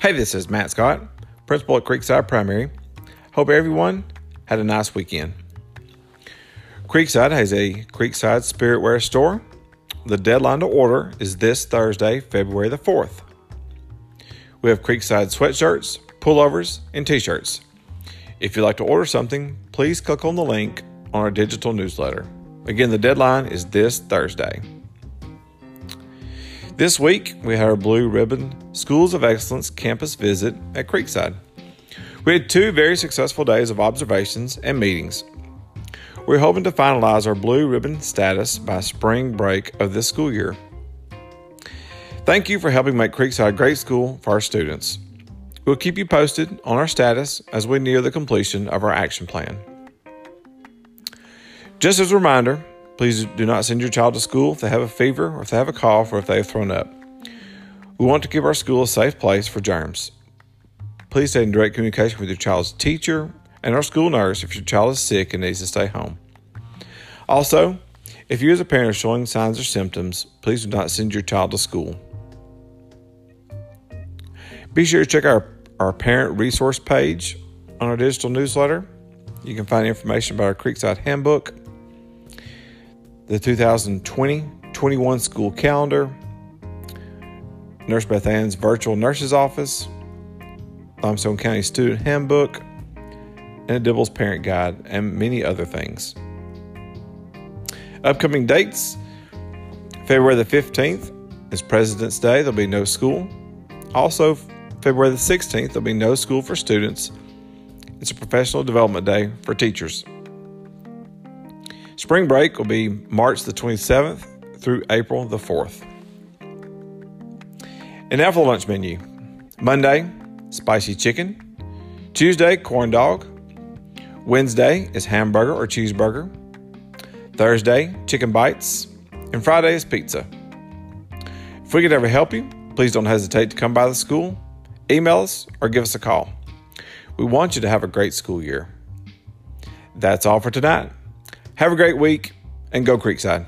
Hey, this is Matt Scott, principal at Creekside Primary. Hope everyone had a nice weekend. Creekside has a Creekside Spiritwear store. The deadline to order is this Thursday, February the 4th. We have Creekside sweatshirts, pullovers, and t shirts. If you'd like to order something, please click on the link on our digital newsletter. Again, the deadline is this Thursday. This week, we had our Blue Ribbon Schools of Excellence campus visit at Creekside. We had two very successful days of observations and meetings. We're hoping to finalize our Blue Ribbon status by spring break of this school year. Thank you for helping make Creekside a great school for our students. We'll keep you posted on our status as we near the completion of our action plan. Just as a reminder, please do not send your child to school if they have a fever or if they have a cough or if they have thrown up. We want to keep our school a safe place for germs. Please stay in direct communication with your child's teacher and our school nurse if your child is sick and needs to stay home. Also, if you as a parent are showing signs or symptoms, please do not send your child to school. Be sure to check our, our parent resource page on our digital newsletter. You can find information about our Creekside Handbook, the 2020 21 school calendar, Nurse Beth Ann's virtual nurse's office, Limestone County Student Handbook, and a DIBELS Parent Guide, and many other things. Upcoming dates February the 15th is President's Day, there'll be no school. Also, February the 16th, there'll be no school for students. It's a professional development day for teachers. Spring break will be March the 27th through April the 4th. And now for the lunch menu Monday, spicy chicken. Tuesday, corn dog. Wednesday is hamburger or cheeseburger. Thursday, chicken bites. And Friday is pizza. If we could ever help you, please don't hesitate to come by the school, email us, or give us a call. We want you to have a great school year. That's all for tonight. Have a great week and go Creekside.